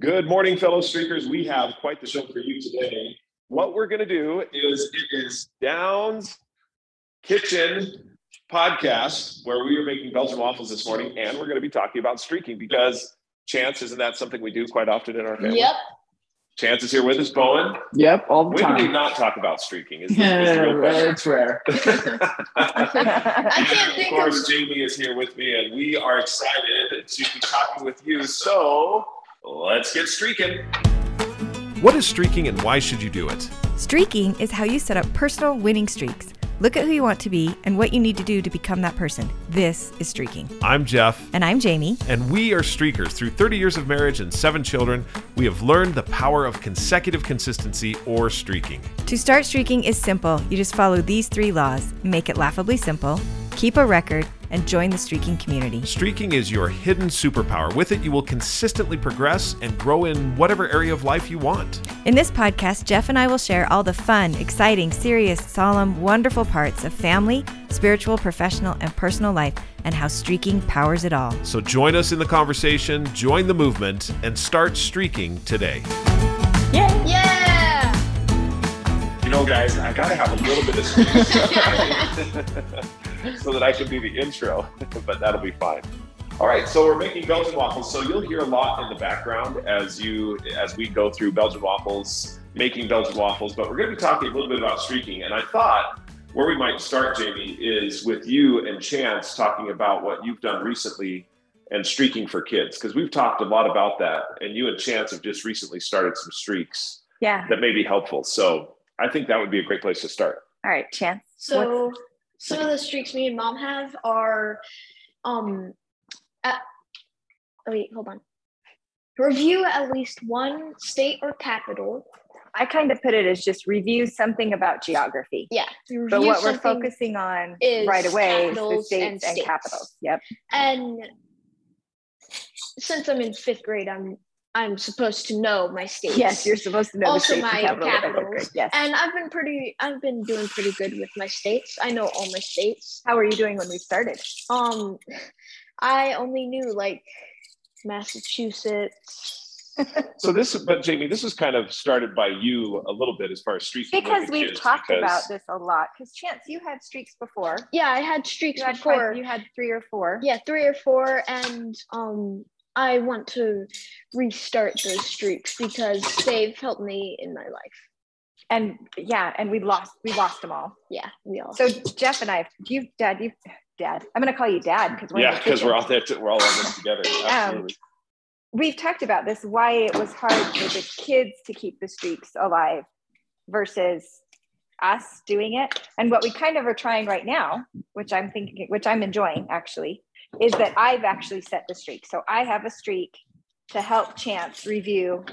Good morning, fellow streakers. We have quite the show for you today. What we're going to do is it is Downs Kitchen podcast where we are making Belgian waffles this morning, and we're going to be talking about streaking because chance isn't that something we do quite often in our family? Yep. Chance is here with us, Bowen. Yep, all the When do we time. not talk about streaking? Is the, is the Yeah, real it's rare. I can't Of think of course, Jamie is here with me, and we are excited to be talking with you. So let's get streaking. What is streaking and why should you do it? Streaking is how you set up personal winning streaks. Look at who you want to be and what you need to do to become that person. This is streaking. I'm Jeff, And I'm Jamie. and we are streakers. Through 30 years of marriage and seven children, we have learned the power of consecutive consistency or streaking. To start streaking is simple. You just follow these three laws make it laughably simple, keep a record, and join the streaking community. Streaking is your hidden superpower. With it, you will consistently progress and grow in whatever area of life you want. In this podcast, Jeff and I will share all the fun, exciting, serious, solemn, wonderful parts of family, spiritual, professional, and personal life and how streaking powers it all. So join us in the conversation, join the movement, and start streaking today. yeah. You know, guys, I gotta have a little bit of space so that I can do the intro, but that'll be fine. All right, so we're making Belgian waffles. So you'll hear a lot in the background as you as we go through Belgian waffles, making Belgian waffles. But we're going to be talking a little bit about streaking. And I thought where we might start, Jamie, is with you and Chance talking about what you've done recently and streaking for kids, because we've talked a lot about that. And you and Chance have just recently started some streaks Yeah. that may be helpful. So I think that would be a great place to start. All right, Chance. So some of the streaks me and mom have are um at, oh wait, hold on. Review at least one state or capital. I kind of put it as just review something about geography. Yeah. But what we're focusing on right away is the states and and, capitals. Yep. and since I'm in fifth grade, I'm I'm supposed to know my states. Yes, you're supposed to know Also the states my and capitals. at fifth capitals. grade. Yes. and I've been pretty I've been doing pretty good with my states. I know all my states. How were you doing when we started? Um I only knew like Massachusetts. So this, but Jamie, this was kind of started by you a little bit as far as streaks. Because we've talked because- about this a lot. Because Chance, you had streaks before. Yeah, I had streaks You had before. Five, you had three or four. yeah, three or four, and um, I want to restart those streaks because they've helped me in my life. And yeah, and we lost we lost them all. Yeah, we all. So Jeff and I, you dad, you dad. I'm gonna call you dad because we're Yeah, because we're all there. To, we're all on this together. Um, Absolutely. we've talked about this why it was hard for the kids to keep the streaks alive versus us doing it and what we kind of are trying right now which i'm thinking which i'm enjoying actually is that i've actually set the streak so i have a streak to help chance review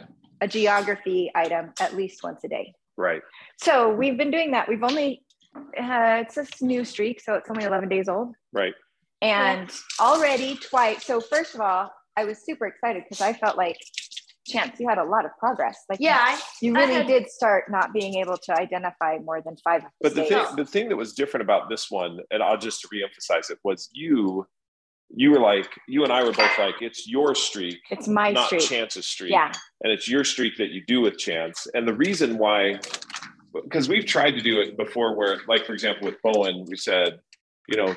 a geography item at least once a day right. so we've been doing that we've only uh, it's a new streak so it's only 11 days old Right. and already twice so first of all i was super excited because i felt like chance you had a lot of progress like yeah, I, you really had- did start not being able to identify more than five But the thing, the thing that was different about this one, and I'll just reemphasize it, was you. You were like, you and I were both like, it's your streak, it's my not streak Chance's streak. yeah and it's your streak that you do with chance. And the reason why, because we've tried to do it before, where, like, for example, with Bowen, we said, you know,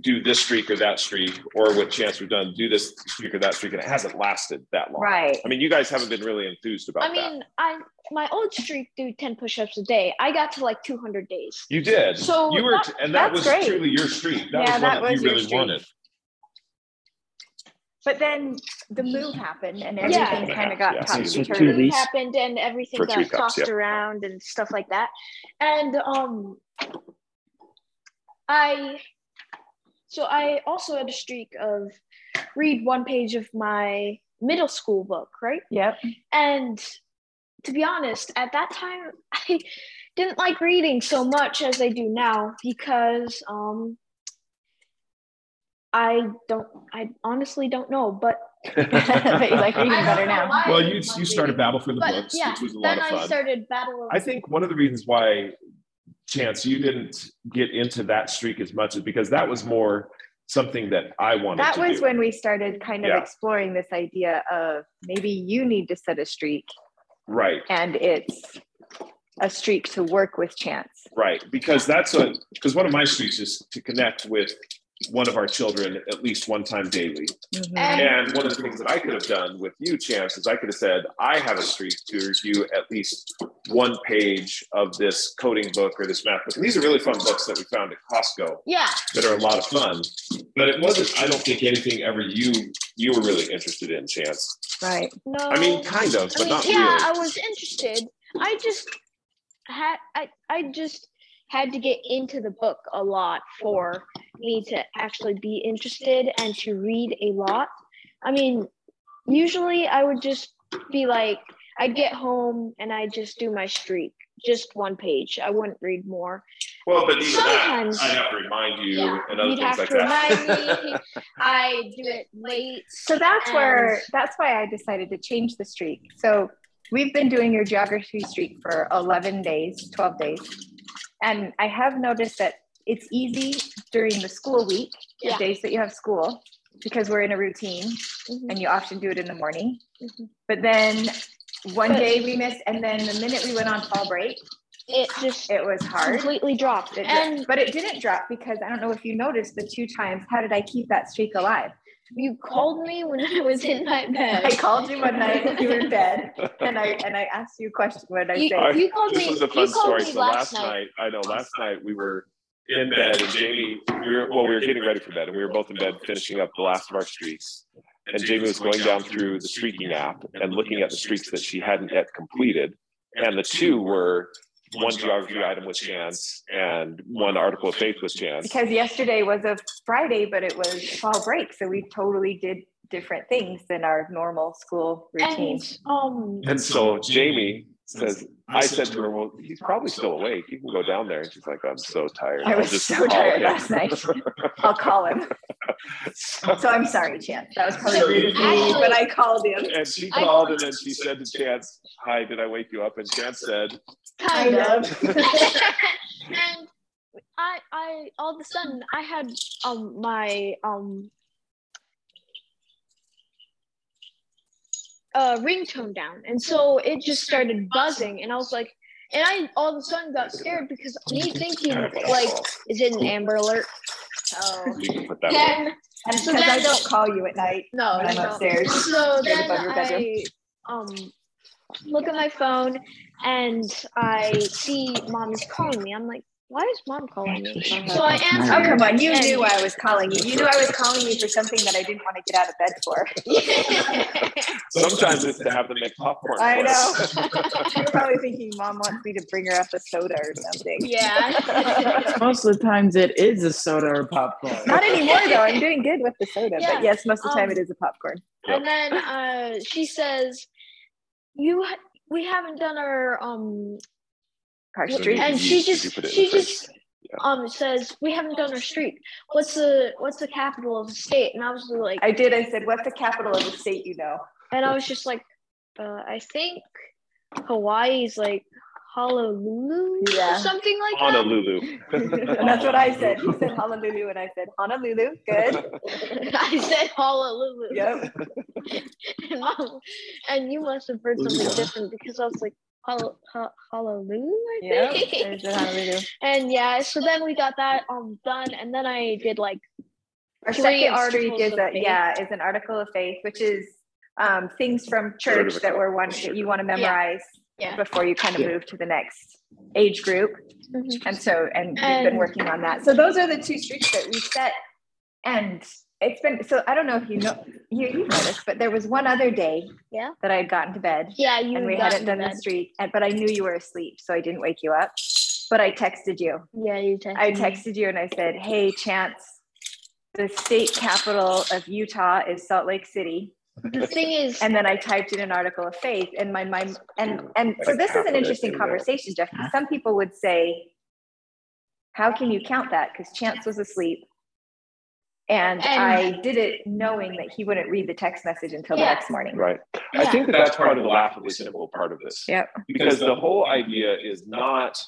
do this streak or that streak, or with chance, we've done do this streak or that streak, and it hasn't lasted that long. right I mean, you guys haven't been really enthused about I that. mean, I my old streak do ten push-ups a day. I got to like two hundred days. You did. So you were, that- and that that's was great. truly your streak. That Yeah, was one that that, was you your really streak. wanted. But then the move happened and Yeah. everything kind of got Yeah, topsy season two turvy weeks. happened and everything For three got cups, tossed yeah. around and stuff like that. And um I so I also had a streak of read one page of my middle school book, right? yep And to be honest, at that time I didn't like reading so much as I do now because um I don't I honestly don't know, but but you like reading I better now Well, you you started reading. Battle for the But Books, yeah, which was a lot of fun. then I started Battle of I think one of the reasons why Chance you didn't get into that streak as much is because that was more something that I wanted to do. that to was do. when we started kind of Yeah. exploring this idea of maybe you need to set a streak right, and it's a streak to work with chance. right. Because that's what, because one of my streaks is to connect with one of our children at least one time daily. Mhm. And- And one of the things that I could have done with you, Chance, is I could have said, I have a streak to review at least one page of this coding book or this math book. And these are really fun books that we found at Costco Yeah. that are a lot of fun. But it wasn't, I don't think anything ever you you were really interested in, Chance. Right. No. I mean, kind of, I but mean, not yeah, really. I was interested. I just had I I just had to get into the book a lot for me to actually be interested and to read a lot. I mean, usually I would just be like I'd get home and I just do my streak, just one page. I wouldn't read more. Well, but even that, Sometimes- I have to remind you Yeah, and other you'd things have like to that. remind me. I do it late. So that's where that's why I decided to change the streak. So we've been doing your geography streak for 11 days, 12 days. And I have noticed that it's easy during the school week, Yeah. the days that you have school, because we're in a routine Mhm, and you often do it in the morning. mhm. But then one But- day we missed, and then the minute we went on fall break, It just it was hard. completely dropped. It And but it didn't drop because I don't know if you noticed the two times. How did I keep that streak alive? You called me when I was in my bed. I called you one night when you were in bed, and I and I asked you a question. What did I You- say? I- you called this me- was a you fun called story. me So last last night, I know last night we were in bed and Jamie, we were, well, we were getting ready for bed and we were both in bed finishing up the last of our streaks. And Jamie was going down through the streaking app and looking at the streaks that she hadn't yet completed. And the two were one geography item was chance and one article of faith was chance. because yesterday was a Friday, but it was fall break, so we totally did different things than our normal school routine. and um And so Jamie says, I said to her, well, he's probably still awake. You can go down there. And she's like, I'm so tired. I was just so tired him." last night. I'll call him. So- So I'm sorry, Chance. That was probably So rude of me, but I called him. And she I- called and then she said to Chance, Hi, did I wake you up? And Chance said, kind of of. and I I all of a sudden I had um my um uh ringtone down and so it just started buzzing and I was like and I all of a sudden got scared because me thinking like is it an Amber Alert? Oh. You can put that away. Then And So because I don't call you at night. no, when I'm no. upstairs. So then above your bedroom. I um look at my phone and I see mom is calling me. I'm like, why is mom calling me? So I answer. Oh, come on. You and- knew I was calling you. You knew I was calling you for something that I didn't want to get out of bed for. Sometimes it's to have them make popcorn. I for know. You're probably thinking mom wants me to bring her up a soda or something. yeah. Most of the times it is a soda or popcorn. Not anymore though. I'm doing good with the soda. Yeah. But yes, most of the time Um, it is a popcorn. and then uh, she says, "You, ha- we haven't done our um," Our Did street. and she you- did you just put it in she the fridge? just um says we haven't done our street. What's the what's the capital of the state? And I was like, I did. I said, "What's the capital of the state you know?" and I was just like, uh, I think Hawaii's like Honolulu Yeah. or something like that. Honolulu. and that's what I said. He said Honolulu, and I said Honolulu. Good. I said Honolulu. Yep. and, mom, and you must have heard something different because I was like, Hol- Ho- Honolulu, I think. There's and yeah, so then we got that um done, and then I did like Our Three second articles streak is a yeah is an article of faith, which is um, things from church that were couple, one that you want to memorize yeah. before you kind of move to the next age group. Mhm. And so and we've been working on that. So those are the two streaks that we set. And it's been so I don't know if you know you you noticed, but there was one other day Yeah. that I had gotten to bed Yeah, you and we hadn't in done the bed. streak, and but I knew you were asleep, so I didn't wake you up. But I texted you. Yeah, you texted. I me. texted you and I said, "Hey, Chance, the state capital of Utah is Salt Lake City." The thing is, And then I typed in an article of faith, and my mind and and so this is an interesting in there. conversation, Jeff. 'cause Some people would say, "How can you count that?" Because Chance was asleep. And, And- I did it knowing that he wouldn't read the text message until the next morning. Right. I think that that's part of the laughably simple part of this. Yep. Because the whole idea is not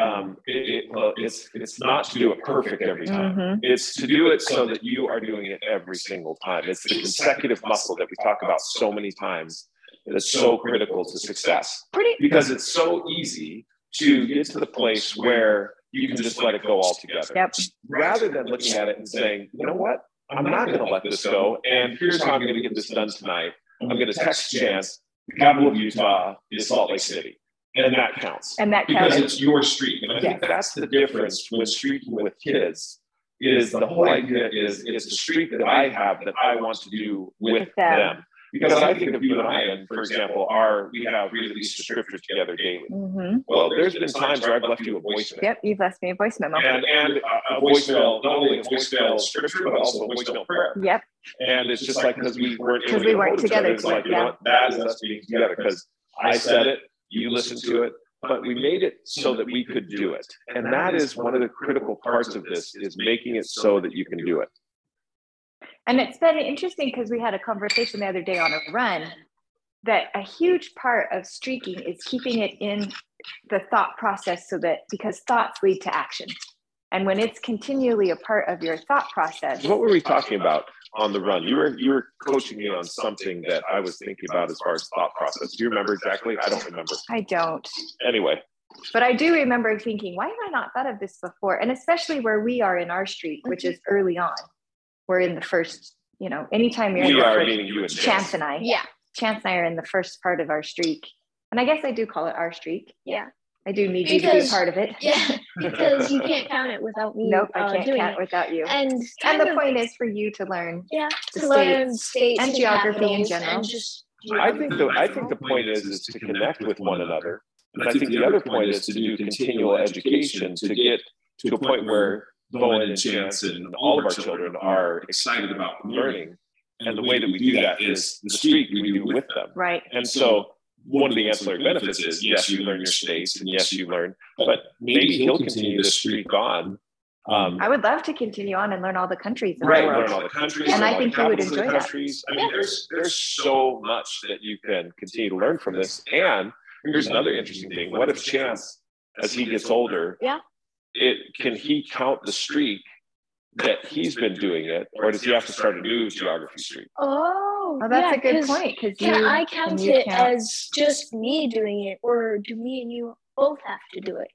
um, it, it, well, it's it's not to do it perfect every time. Mhm. It's to do it so that you are doing it every single time. It's the consecutive muscle that we talk about so many times that's so critical to success Pretty because it's so easy to get to the place where you can just let it go altogether. Yep. Rather than looking at it and saying, you know what, I'm not going to let this go. And here's how I'm going to get this done tonight. I'm going to text Chance. The capital of Utah is Salt Lake City. And that counts And that counts. because it's your street. And I think that's the difference when streaking with kids is the whole idea is it's the streak that I have that I want to do with With them. them. Because I think of you and I, and for example, our we have read these scriptures together daily. Mhm. Well, there's been times where I've left you a voicemail. Yep, you've left me a voice memo. And and a- a voicemail, not only a voicemail scripture, but also a voicemail prayer. Yep. And it's just like because we weren't able 'Cause to we weren't hold of each other, together It's like, you know what, that is us being together because I said it, you listened to it, but we made it so that we could do it. And that is one of the critical parts of this is making it so that you can do it. And it's been interesting because we had a conversation the other day on a run that a huge part of streaking is keeping it in the thought process so that because thoughts lead to action. And when it's continually a part of your thought process, What were we talking about on the run? You were you were coaching me on something that I was thinking about as far as thought process. Do you remember exactly? I don't remember. I don't. Anyway, But I do remember thinking, why have I not thought of this before? And especially where we are in our streak, which is early on. We're in the first, you know, anytime you're in we the are first, meaning you and Chance Chance. and I. yeah, Chance and I are in the first part of our streak. And I guess I do call it our streak. yeah, I do need you to be a part of it. yeah. Because you can't count it without me. Nope, uh, I can't doing count it. without you. And And the of- point is for you to learn. yeah, the to learn states states and geography in general. just I think the I think the point is is to connect with one another. And I think the other point is to do continual education to get to a point where Bowen and Chance and all of our children are excited about learning. And the way that we do that is the street we do with them. Right. And so one of the ancillary benefits is yes, you learn your states and yes, you learn, but maybe he'll continue the streak on. Um, I would love to continue on and learn all the countries in right, the learn all the countries. And I think you would capitals the enjoy that. countries. I mean, there's there's so much that you can continue to learn from this. And here's another interesting thing: what if Chance, as he gets older, Yeah. It can he count the streak that he's been doing it, or does he have to start a new geography streak? oh, Oh, that's yeah, a good 'cause point because Can you I count you it count- as just me doing it, or do me and you both have to do it?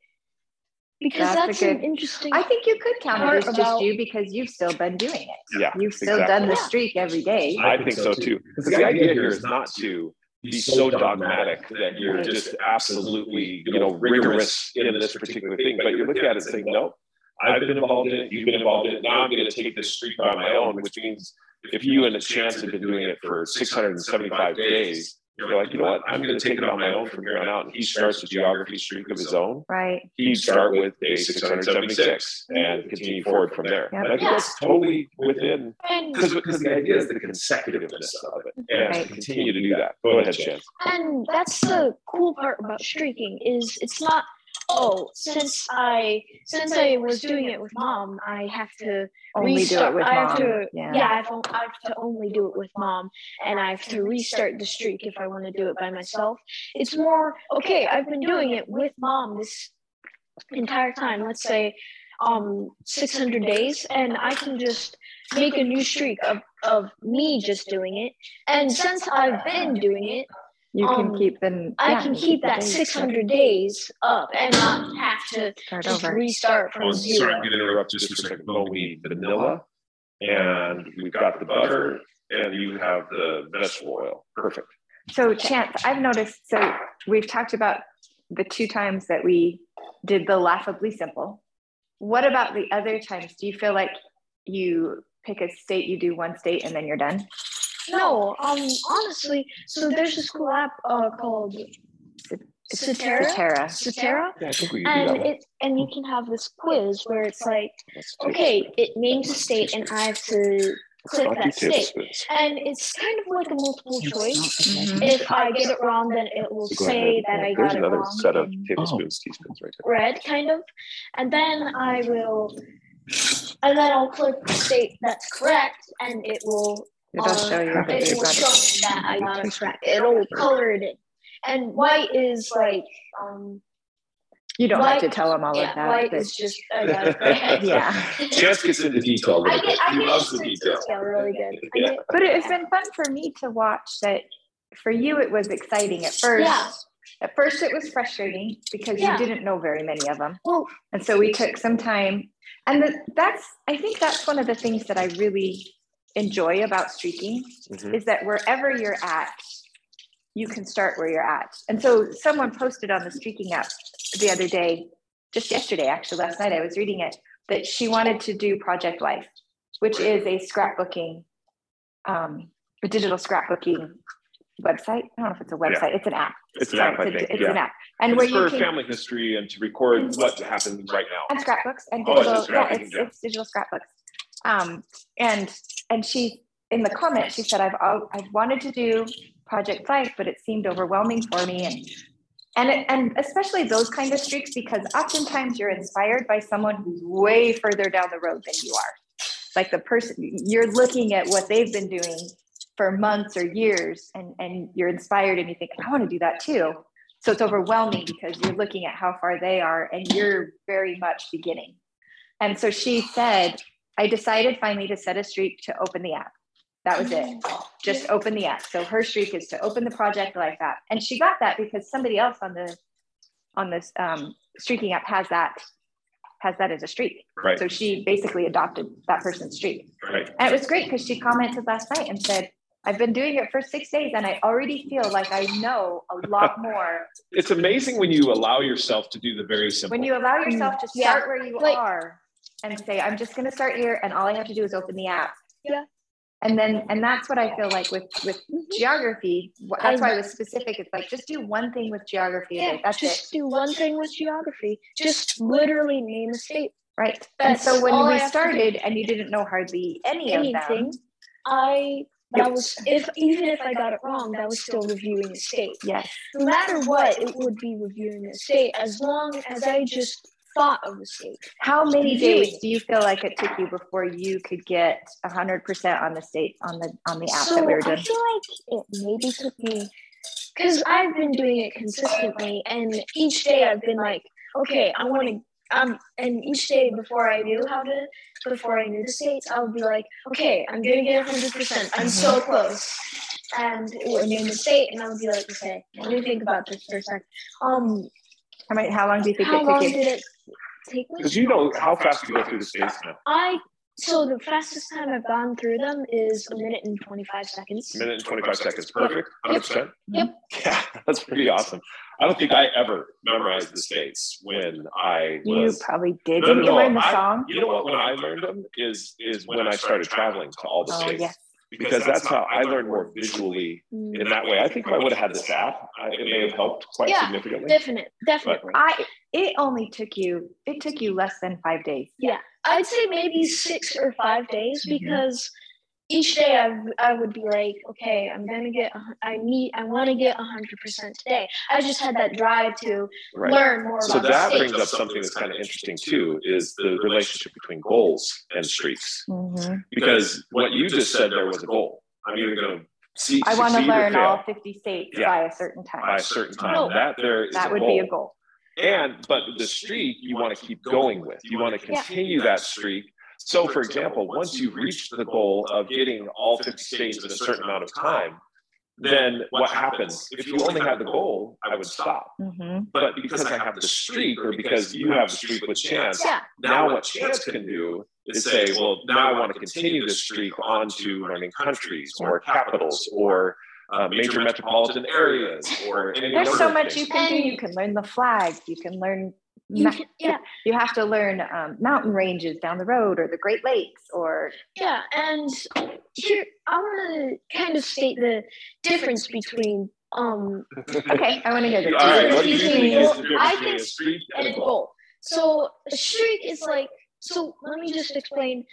Because That's a that's, an interesting. I think you could count it Part as just you because you've still been doing it. Yeah, You've still exactly. done the streak every day. I think so too. Because the idea here is not to be so dogmatic that you're just absolutely, you know, rigorous in this particular thing, but you look at it and say, no, I've been involved in it, you've been involved in it, now I'm going to take this streak on my own, which means if you and a chance have been doing it for 675 days, you're like, you know what, I'm going to take it on my own from here on out. And he starts a geography streak of his own. Right. He'd start with a 676 and continue forward from there. Yeah. And I think that's totally within because because the idea is the consecutiveness of it and Right. to continue to do that. Go ahead, Chance. and that's the cool part about streaking is it's not oh since I since I was doing it with mom I have to Only do it restart. with I have to Yeah. yeah, I, have, I have to only do it with mom and I have to restart the streak if I want to do it by myself. It's more okay. I've been doing it with mom this entire time. Let's say um 600 days and I can just make a new streak of of me just doing it. And since I've been doing it, You can Um, keep them. I yeah, can you keep the that 600 days up and not have to Start just over. restart from Oh, zero. sorry, I'm going to interrupt just for a second. Well, we need vanilla, and we've got the butter, and you have the vegetable oil. Perfect. So, Chance, I've noticed. So, we've talked about the two times that we did the laughably simple. What about the other times? Do you feel like you pick a state, you do one state, and then you're done? No, um, honestly, so there's this cool app uh, called Seterra. Seterra. Seterra, Yeah, I think we can do and it and you can have this quiz where it's like, okay, it names a state, and I have to click that state, and it's kind of like a multiple choice. If I get it wrong, then it will So say that I There's got it another set of in tablespoons, teaspoons right there. red, kind of, and then I will, and then I'll click the state that's correct, and it will It'll uh, show you that it you will show that I got it correct. It'll color it in. And white is like um You don't Light- have to tell them all yeah, of that. light but- is just I got it right. yeah. Chance gets into detail a I little get, bit. I He get loves the detail. detail really good. Yeah. get- But it's been fun for me to watch that for you it was exciting at first. Yeah. At first it was frustrating because Yeah. you didn't know very many of them. Well, And so we took some time. And the, that's I think that's one of the things that I really enjoy about streaking Mhm. is that wherever you're at, you can start where you're at. And so someone posted on the streaking app the other day, just yesterday, actually, last night, I was reading it, that she wanted to do Project Life, which is a scrapbooking, um, a digital scrapbooking website. I don't know if it's a website, it's an app. It's an app, it's, a- it's Yeah. an app. And And where it's you for can family history and to record what happens right now. and scrapbooks and Oh, it's digital, yeah, it's, yeah. it's digital scrapbooks. Um, and and she in the comment she said I've I've wanted to do Project Life, but it seemed overwhelming for me and and it, and especially those kind of streaks because oftentimes you're inspired by someone who's way further down the road than you are. Like the person you're looking at what they've been doing for months or years and and you're inspired and you think I want to do that too. So it's overwhelming because you're looking at how far they are and you're very much beginning. And so she said, I decided finally to set a streak to open the app. That was it. Just open the app. So her streak is to open the Project Life app. And she got that because somebody else on the on this um, streaking app has that has that as a streak. Right, So she basically adopted that person's streak. right. And it was great because she commented last night and said, I've been doing it for six days and I already feel like I know a lot more. It's amazing when you allow yourself to do the very simple. When you allow yourself to Yeah. start where you Like- are and say, I'm just gonna start here and all I have to do is open the app. Yeah. And then, and that's what I feel like with, with mm-hmm. geography. That's why I was specific. It's like, just do one thing with geography. yeah. That's it, just do one thing with geography. Just literally name a state. right? And so when we to started and you didn't know hardly any of them, Anything. I that was if even if I got it wrong, that was still reviewing a state. yes, No matter what, it would be reviewing a state as long as I just thought of the state. how many days do you feel like it took you before you could get a hundred percent on the state, on the, on the app so that we were doing? I feel like it maybe took me because I've been doing it consistently, and each day I've been like, okay, I want to. Um, and each day before I knew how to, before I knew the states, I would be like, okay, I'm gonna get hundred percent. I'm so close. And it would name the state, and I would be like, okay, let me think about this for a second. Um, How many, how long do you think how it long took you? did it take? Because you know how fast you go through the states now. I so the fastest time I've gone through them is a minute and twenty five seconds. A minute and 25 seconds. Perfect. 100%. Yep. Yeah, that's pretty awesome. I don't think I ever memorized the states when I You probably did. No, Didn't no, you learn no, the I- song? You know what? When I learned them is is when I started traveling to all the Oh, states. yes. Because that's how I learned more visually Mm, in that way. I think if I would have had this app, I, it may have helped quite Yeah, significantly. Definite, definitely. Definitely i, it only took you, it took you less than five days. Yeah. I'd say maybe six or five days because each day I I would be like, okay, I'm gonna get, I need, I want to get hundred percent today. I just had that drive to Right. learn more So about that the brings up something that's kind of interesting too, is the relationship between goals and streaks. Mm-hmm. Because what you just said there was a goal. I'm either going to see I want to learn all fifty states Yeah. by a certain time by a certain time. No. That there is That a would goal. be a goal. And but the streak you want to keep going with. You want to Yeah. continue that streak. So, for example, once you reach the goal of getting all 50 states in a certain amount of time, then what happens? If you only had the goal, I would stop. Mhm. But because I have the streak, or because you have the streak with chance, Yeah, now what chance can do is say, well, now I want to continue this streak on to learning countries or capitals or uh, major metropolitan areas or any There's so much things. you can do. You can learn the flag. You can learn. You ma- yeah, You have to learn um, mountain ranges down the road, or the Great Lakes, or yeah. And here, I want to kind of state the difference between um okay. I want to hear this. All right, what do you think is the difference I between a think- streak and and a a goal? goal. So a streak is like so let me just explain.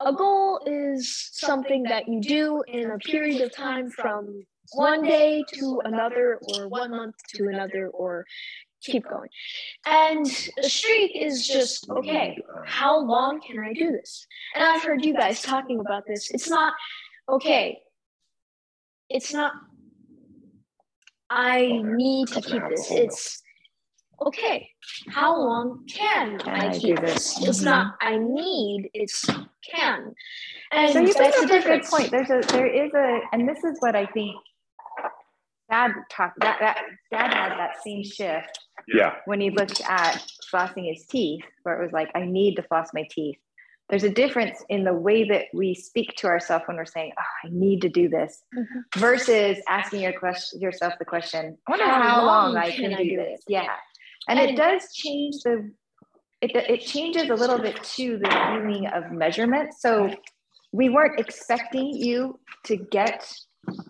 A goal is something that you do in a period of time from one day to another or one month to another or keep going. And a streak is just okay, how long can I do this? And I've heard you guys talking about this. It's not okay. It's not I need to keep this. It's okay, how long can, Can I I do keep this? It's not mm-hmm. I need, it's can. And So you bring up a good point. There's a there is a and this is what I think dad talked that that dad had that same shift Yeah. when he looked at flossing his teeth, where it was like, I need to floss my teeth. There's a difference in the way that we speak to ourselves when we're saying, oh, I need to do this, Mhm. versus asking your question, yourself the question, I wonder How how, long, long I can can, I do do this. Yeah. And, it does change the, it, it changes a little bit to the feeling of measurement. So we weren't expecting you to get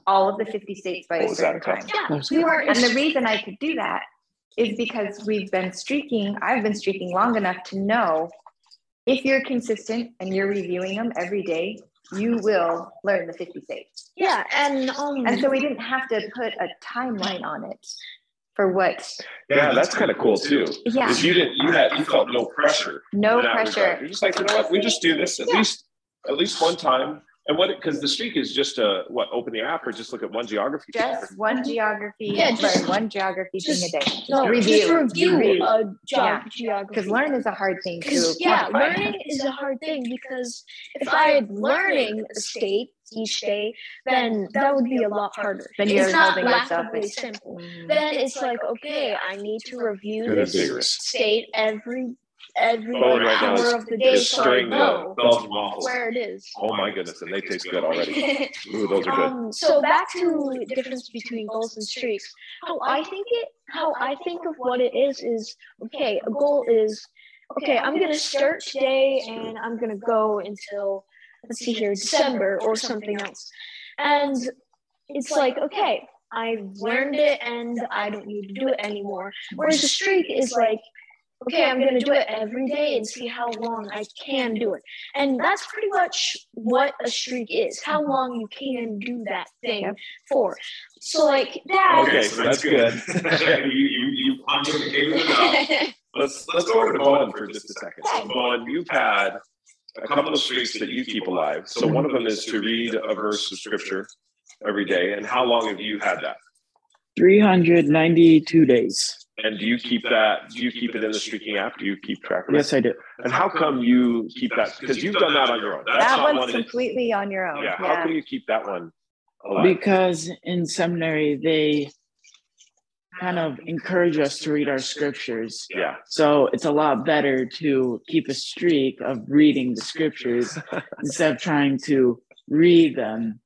all of the 50 states by What a certain time. Yeah, we were And the reason I could do that is because we've been streaking, I've been streaking long enough to know if you're consistent and you're reviewing them every day, you will learn the 50 states. yeah, and um And so we didn't have to put a timeline on it for what, Yeah, that's kind of cool too. yeah, Is you didn't you had you felt no pressure. no in that regard. pressure. You're just like, you know what? We just do this at Yeah. least at least one time. And what because the streak is just a what open the app or just look at one geography. Just one geography, Yeah, just- learn one geography thing a day. no, review. just review Review. a Yeah. job geography. Because learn is a hard thing to Because yeah, quantify. learning is a hard thing because if I had learning a state each day, then that would be a lot harder. Then you're it's not holding yourself laughably as- simple. Mhm. Then it's like, okay, I need to review Good and this state every every Bowen right now hour is- of the day so stirring the waffles. where it is. Oh my goodness, and they taste good already. Ooh, those are good. Um, so back to the difference between goals and streaks. How I think it, how I think of what it is is okay. A goal is okay. I'm gonna start today, and I'm gonna go until let's see here, December or something else. And it's like okay, I've learned it, and I don't need to do it anymore. Whereas a streak is like. Okay, I'm gonna do it every day and see how long I can do it. And that's pretty much what a streak is how long you can do that thing Yep. for. So, like, that. Okay, so that's good. you you you pontificated enough. Let's let's go over to Bowen for just a second. So Bowen, you've had a couple of streaks that you keep alive. So one of them is to read a verse of scripture every day. And how long have you had that? 392 days. And do you keep that? Do you keep it in the streaking app? Do you keep track of it? Yes, I do. And how come you keep that? Because you've done that on your own. That's That one's one that- completely on your own. yeah. How Yeah. come you keep that one alive? Because in seminary, they kind of encourage us to read our scriptures. yeah. So it's a lot better to keep a streak of reading the scriptures instead of trying to read them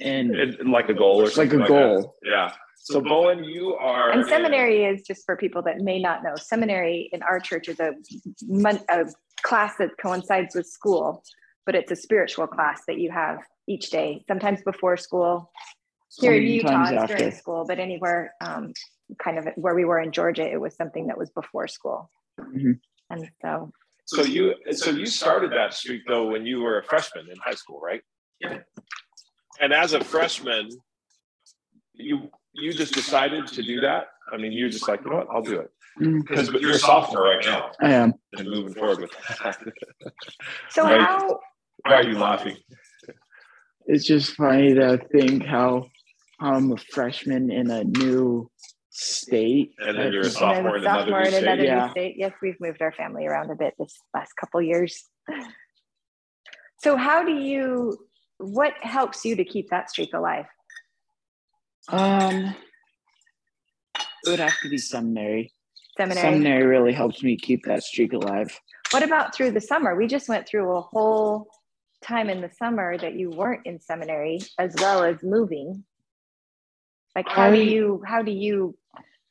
in It- like a goal or like a that. goal. Yeah. So Bowen, you are And in- seminary is just for people that may not know. Seminary in our church is a, a class that coincides with school, but it's a spiritual class that you have each day, sometimes before school. Here in Utah, it's after. during school, but anywhere um, kind of where we were in Georgia, it was something that was before school. Mhm. And so, So you so you started that streak though when you were a freshman in high school, right? Yeah. And as a freshman, you you just decided to do that. I mean, you're just like, you know what, I'll do it mm. because you're a sophomore right now I am. and moving forward with that. so Right. how, Why are you laughing? It's just funny to think how I'm a freshman in a new state. And then you're a and sophomore in another sophomore new in state. another new Yeah. state. Yes, we've moved our family around a bit this last couple years. So how do you, what helps you to keep that streak alive? Um, it would have to be seminary. Seminary. Seminary really helps me keep that streak alive. What about through the summer? We just went through a whole time in the summer that you weren't in seminary as well as moving. Like how do you how do you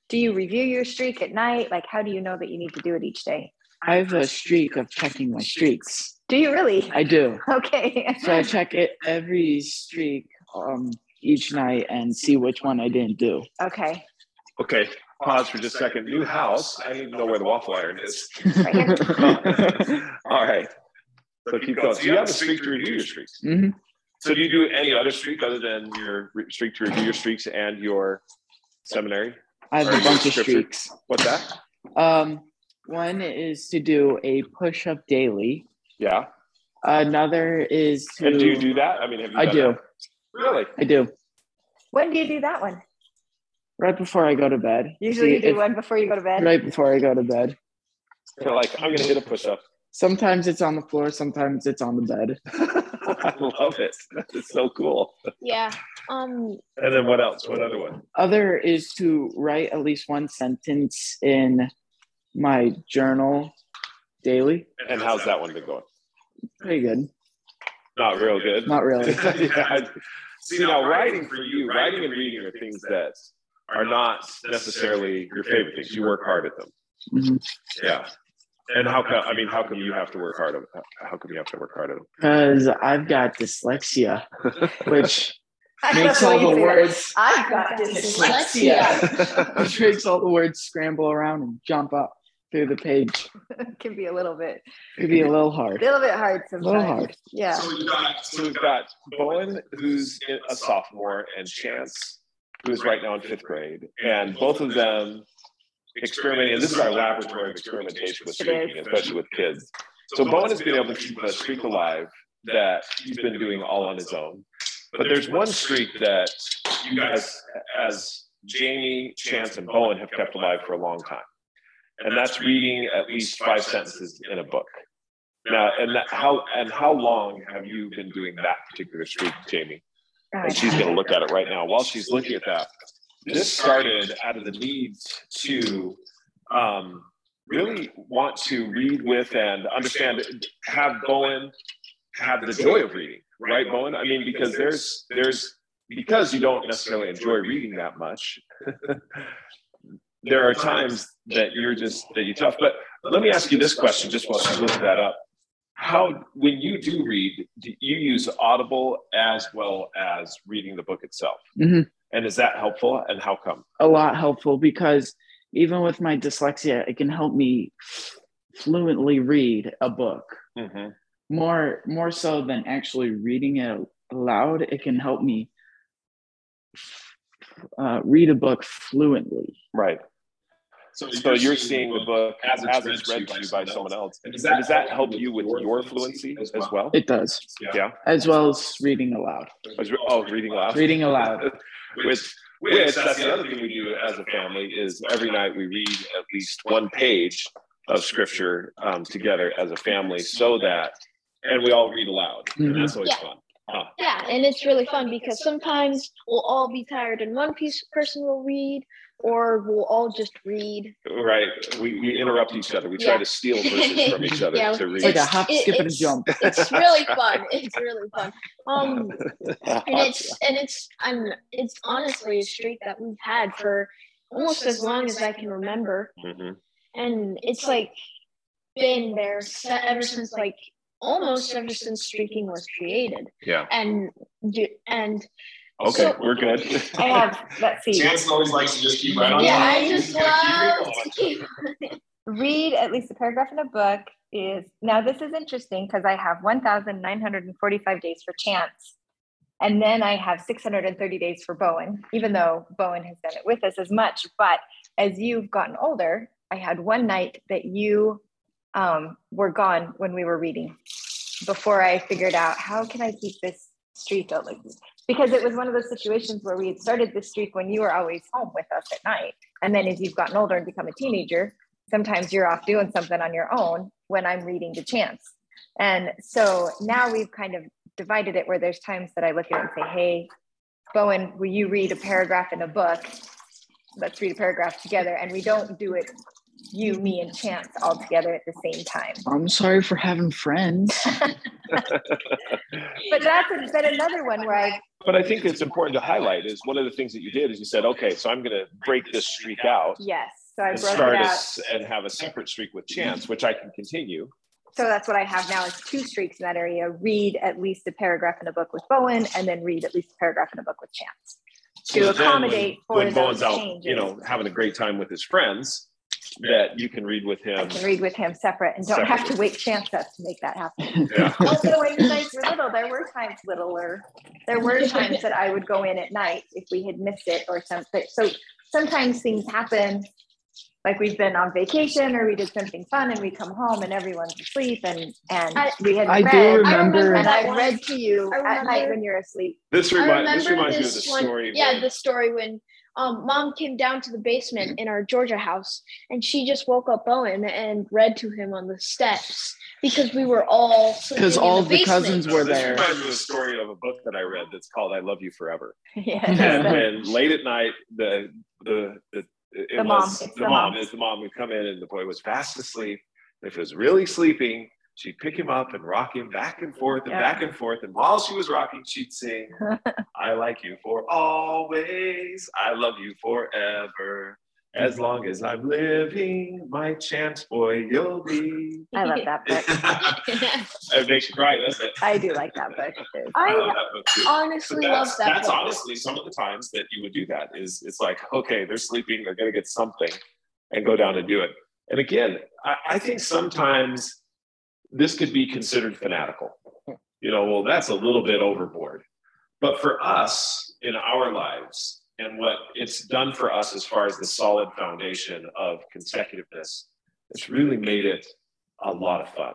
do you review your streak at night? Like how do you know that you need to do it each day? I have a streak of checking my streaks. Do you really? I do. Okay. So I check it every streak um each night and see which one I didn't do. okay. Okay, pause for just a second. New house. I need to know where the waffle iron is. All right. So keep going. So you have a streak to review your streaks. Mhm. So do you do any other streak other than your streak to review your streaks and your seminary? I have Or a bunch of streaks. What's that? Um, one is to do a push up daily. Yeah. Another is to And do you do that? I mean, have you I do. that? Really? I do. When do you do that one? right before I go to bed. Usually See, you do if- one before you go to bed. right before I go to bed. You're like, I'm gonna hit a push-up. Sometimes it's on the floor, sometimes it's on the bed. I love it. It's so cool. Yeah. Um. And then what else? What other one? Other is to write at least one sentence in my journal daily. And how's that one been going? Pretty good. Not real good. Not really. yeah. I- See now, writing for you, writing and reading are things that are not necessarily your favorite things. You work hard at them. Mhm. Yeah. And how come? I mean, how come you have to work hard? At, how come you have to work hard at them? Because I've got dyslexia, which makes all the you say that. words I've got dyslexia. which makes all the words scramble around and jump up through the page. it can be a little bit, Could be a little hard. a little bit hard A little hard. Yeah. So we've got so we've got Bowen, who's in- a sophomore, and Chance, who's right now in fifth grade, and both of them experimenting. And this is our laboratory of experimentation with streaking, especially with kids. So Bowen has been able to keep a streak alive that he's been doing all on his own. But there's one streak that you guys, as Jamie, Chance, and Bowen, have kept alive for a long time, and that's reading at least five sentences in a book. Now, and that, how and how long have you been doing that particular streak, Jamie? And she's going to look at it right now. While she's looking at that, this started out of the need to um, really want to read with and understand, have Bowen have the joy of reading, right, Bowen? I mean, because there's there's because you don't necessarily enjoy reading that much. there are times that you're just that you tough. But let me ask you this question, just while she's looking that up how when you do read do you use audible as well as reading the book itself Mhm. and is that helpful and how come A lot helpful because even with my dyslexia, it can help me fluently read a book mm-hmm. more more so than actually reading it aloud. It can help me uh, read a book fluently. right so, you're seeing the book as, it's read to you by someone else. and does that, does that help you with your fluency as well? It does, yeah. As well as reading aloud. As re- oh reading aloud. Reading aloud. which which that's the other thing we do as a family is every night we read at least one page of scripture um, together as a family so that and we all read aloud. And that's always Yeah. fun. Huh. Yeah, and it's really fun because sometimes we'll all be tired and one piece person will read, or we'll all just read. right we, we interrupt each other we try to steal verses from each other Yeah, to read It's like a It's- hop, it- skip, and a jump. It's really fun. It's really fun. Um, and it's and it's I'm it's honestly a streak that we've had for almost as long as I can remember, Mhm. and it's like been there ever since like almost ever since streaking was created, yeah and and okay So- we're good I have, let's see, Chance always likes to just keep right on yeah. I just Keep love to keep read at least a paragraph in a book is, now this is interesting because I have 1,945 days for chance. And then I have 630 days for Bowen, even though Bowen has done it with us as much. But as you've gotten older, I had one night that you um, were gone when we were reading before I figured out how can I keep this streak out like because it was one of those situations where we had started this streak when you were always home with us at night. And then as you've gotten older and become a teenager, sometimes you're off doing something on your own when I'm reading to chance. And so now we've kind of divided it where there's times that I look at it and say, hey, Bowen, will you read a paragraph in a book? Let's read a paragraph together. And we don't do it, you, me, and Chance all together at the same time. I'm sorry for having friends. But that's been another one where I, But I think it's important to highlight is one of the things that you did is you said, okay, so I'm going to break this streak out yes. So I and broke start it out. s and have a separate streak with chance, which I can continue. So that's what I have now is two streaks in that area. Read at least a paragraph in a book with Bowen and then read at least a paragraph in a book with Chance. To that then accommodate for when those Bowen's out, you know, having a great time with his friends, that you can read with I him. can read with him separate and don't have to wait wake Chance up to make that happen. Yeah. Also, when you guys were little, there were times littler, there were times that I would go in at night if we had missed it or something. So sometimes things happen, like we've been on vacation or we did something fun and we come home and everyone's asleep and, and I- we had I do read. remember- And I read to you I at night when you're asleep. This I reminds this me of the this one- story. Yeah, when- the story when um, mom came down to the basement in our Georgia house and she just woke up Bowen and read to him on the steps because we were all because all the the cousins were This there. reminds me of a story of a book that I read that's called "I Love You Forever." yeah. Yeah. and late at night, the the the it The mom. was It's the, the mom. mom. Is the mom would come in and the boy was fast asleep. If he was really sleeping, she'd pick him up and rock him back and forth and Yeah. back and forth. And while she was rocking, she'd sing, "I like you for always. I love you forever." As long as I'm living, my chance boy you'll be. I love that book. it makes you cry, doesn't it? I do like that book. too. I I love that book too. Honestly love that's, that. that's book. honestly some of the times that you would do that is it's like okay they're sleeping they're going to get something and go down and do it and again I, I think sometimes this could be considered fanatical. You know well that's a little bit overboard. But for us in our lives and what it's done for us as far as the solid foundation of consecutiveness it's really made it a lot of fun.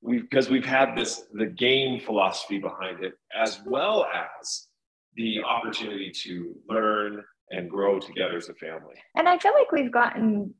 We because we've had this the game philosophy behind it as well as the opportunity to learn and grow together as a family. And I feel like we've gotten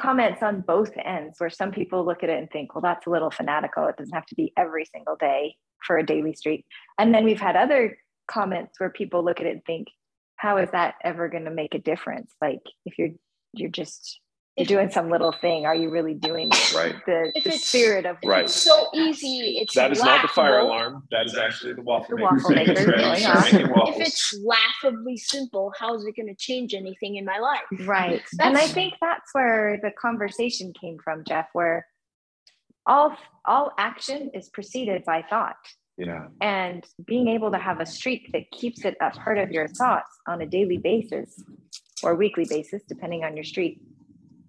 comments on both ends where some people look at it and think, well, that's a little fanatical. It doesn't have to be every single day for a daily streak. And then we've had other comments where people look at it and think, how is that ever going to make a difference? Like if you're you're just you're doing some little thing, are you really doing right the, the spirit of Right. It's so easy. It's that is not the fire alarm that is actually the waffle The maker waffle saying maker going start off. making If it's laughably simple, how is it going to change anything in my life? Right. and I think that's where the conversation came from, Jeff, where all all action is preceded by thought. yeah And being able to have a streak that keeps it a part of your thoughts on a daily basis or weekly basis, depending on your streak,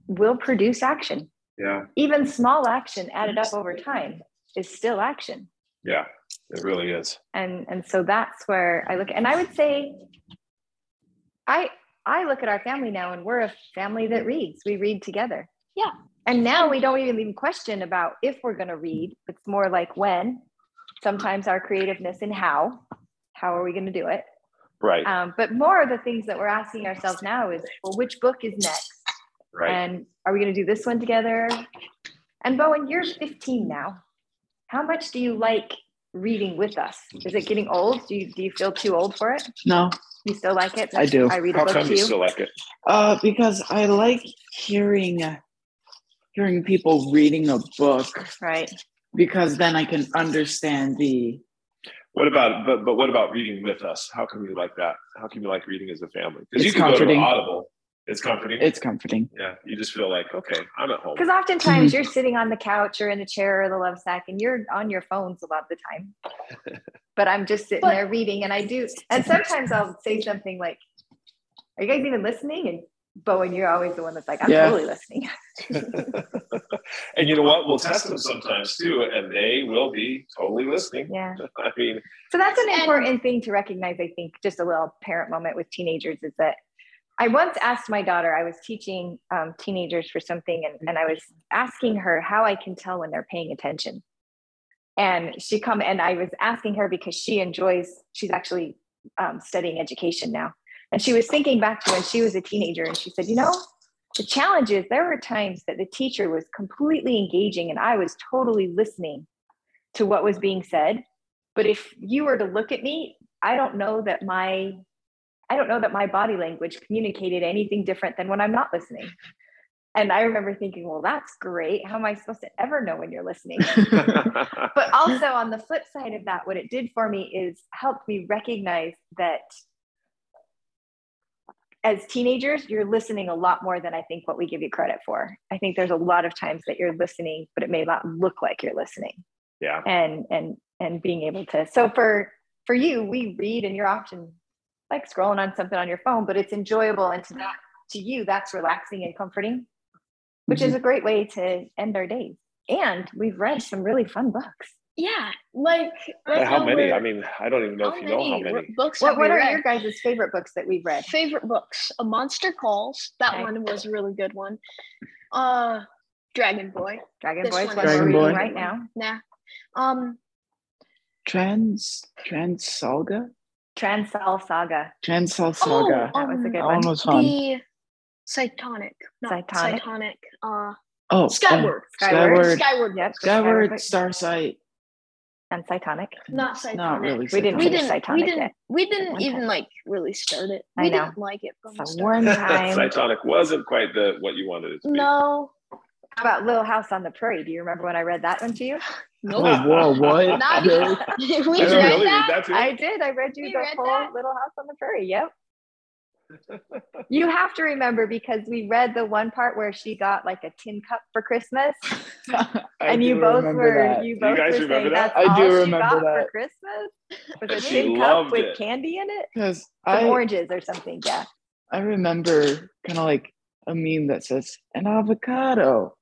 will produce action. yeah. Even small action added up over time is still action. yeah it really is. And and so that's where i look and i would say i i look at our family now and we're a family that reads. We read together. Yeah. and now we don't even even question about if we're going to read. It's more like when sometimes our creativeness in how how are we going to do it? Right. Um, but more of the things that we're asking ourselves now is well which book is next right. And are we going to do this one together? And bowen you're 15 now. How much do you like reading with us? Is it getting old? Do you do you feel too old for it? No, you still like it? I do. i read a how book come to you you. still like it? Uh, because I like hearing uh, hearing people reading a book. Right. Because then I can understand the what about but but what about reading with us? How come you like that? How come you like reading as a family? Because you It's can go to audible it's comforting? It's comforting. yeah you just feel like okay i'm at home. Because oftentimes you're mhm. sitting on the couch or in a chair or the love sack and you're on your phones a lot of the time. But i'm just sitting But- there reading and i do and sometimes i'll say something like are you guys even listening? And bowen you're always the one that's like i'm Yeah. totally listening. And you know what? We'll test them sometimes too and they will be totally listening. Yeah. I mean So that's an And- important thing to recognize, I think, just a little parent moment with teenagers is that I once asked my daughter, I was teaching um, teenagers for something, and, and I was asking her how I can tell when they're paying attention. And she come and I was asking her because she enjoys, she's actually um, studying education now. And she was thinking back to when she was a teenager, and she said, you know, the challenge is there were times that the teacher was completely engaging and I was totally listening to what was being said but if you were to look at me i don't know that my i don't know that my body language communicated anything different than when i'm not listening. And i remember thinking well that's great. How am i supposed to ever know when you're listening? But also on the flip side of that what it did for me is helped me recognize that as teenagers you're listening a lot more than i think what we give you credit for. I think there's a lot of times that you're listening but it may not look like you're listening. Yeah. And and and being able to so for for you we read and you're often like scrolling on something on your phone but it's enjoyable and to that to you that's relaxing and comforting which is a great way to end our days and we've read some really fun books Yeah, like right how many i mean i don't even know if you know how many books what, what are read? your guys' favorite books that we've read favorite books? A Monster Calls. That Okay. one was a really good one. Uh, Dragon Boy. dragon This boys one one we're Dragon reading Boy. right now Nah. Um, Trans Trans Salga. Transall Saga. Transall Saga. That was a um, good that one. one was fun. The Cytonic. Not Cytonic? Cytonic. Uh, oh, Skyward. Skyward. Skyward. Skyward. Yep. Skyward, Skyward. Starsight. And Cytonic. Not Cytonic. Not really. We didn't We didn't. Cytonic we didn't. yet. We didn't even time. like really start it. I We know. didn't like it from the start. one time. Cytonic wasn't quite the what you wanted it to be. No. How about Little House on the Prairie? Do you remember when I read that one to you? Nope. Whoa, whoa, what? Not Really? we Did you read really that. read that? I did. I read you You the read whole that? Little House on the Prairie. Yep. you have to remember because we read the one part where she got like a tin cup for Christmas, I and you both remember were that. you You both guys were remember saying that? that's I do all she remember got that. for Christmas was a she tin cup loved with candy in it, Because some I, oranges or something. Yeah. I remember kind of like a meme that says an avocado,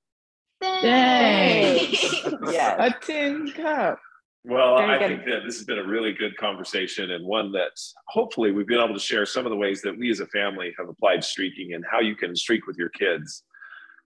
Thanks. Yeah. a tin cup. Well, I good. think that this has been a really good conversation and one that hopefully we've been able to share some of the ways that we as a family have applied streaking and how you can streak with your kids.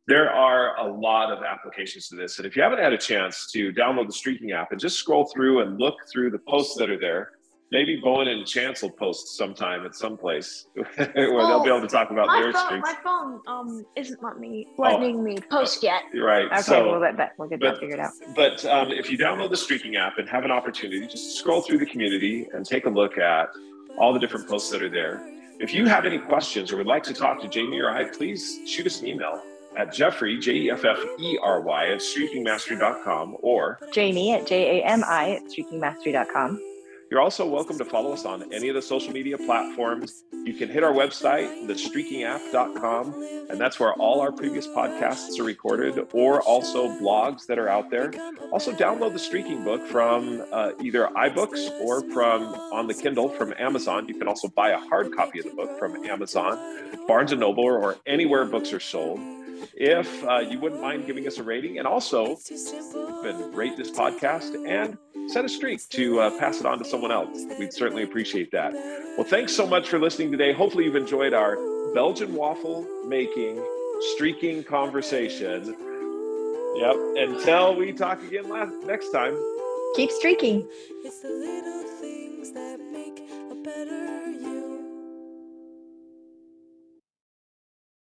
There are a lot of applications to this. And if you haven't had a chance to download the streaking app and just scroll through and look through the posts that are there, maybe Bowen and Chance will post sometime at some place where they'll be able to talk about their phone, streaks. my phone um isn't letting me Oh. me post yet. Right. Okay. so, we'll let that. We'll get that figured out. But um, if you download the streaking app and have an opportunity, just scroll through the community and take a look at all the different posts that are there. If you have any questions or would like to talk to Jamie or I, please shoot us an email at Jeffrey, J E F F E R Y, at streakingmastery.com. Or Jamie at J A M I at streakingmastery.com. you're also welcome to follow us on any of the social media platforms. You can hit our website, thestreakingapp.com, and that's where all our previous podcasts are recorded, or also blogs that are out there. Also, download the Streaking book from uh, either iBooks or from on the Kindle from Amazon. You can also buy a hard copy of the book from Amazon, Barnes and Noble, or anywhere books are sold. If uh, you wouldn't mind giving us a rating, and also and rate this podcast and set a streak to uh, pass it on to someone else. We'd certainly appreciate that. Well, thanks so much for listening today. Hopefully, you've enjoyed our Belgian waffle making, streaking conversation. Yep. Until we talk again last, next time. Keep streaking.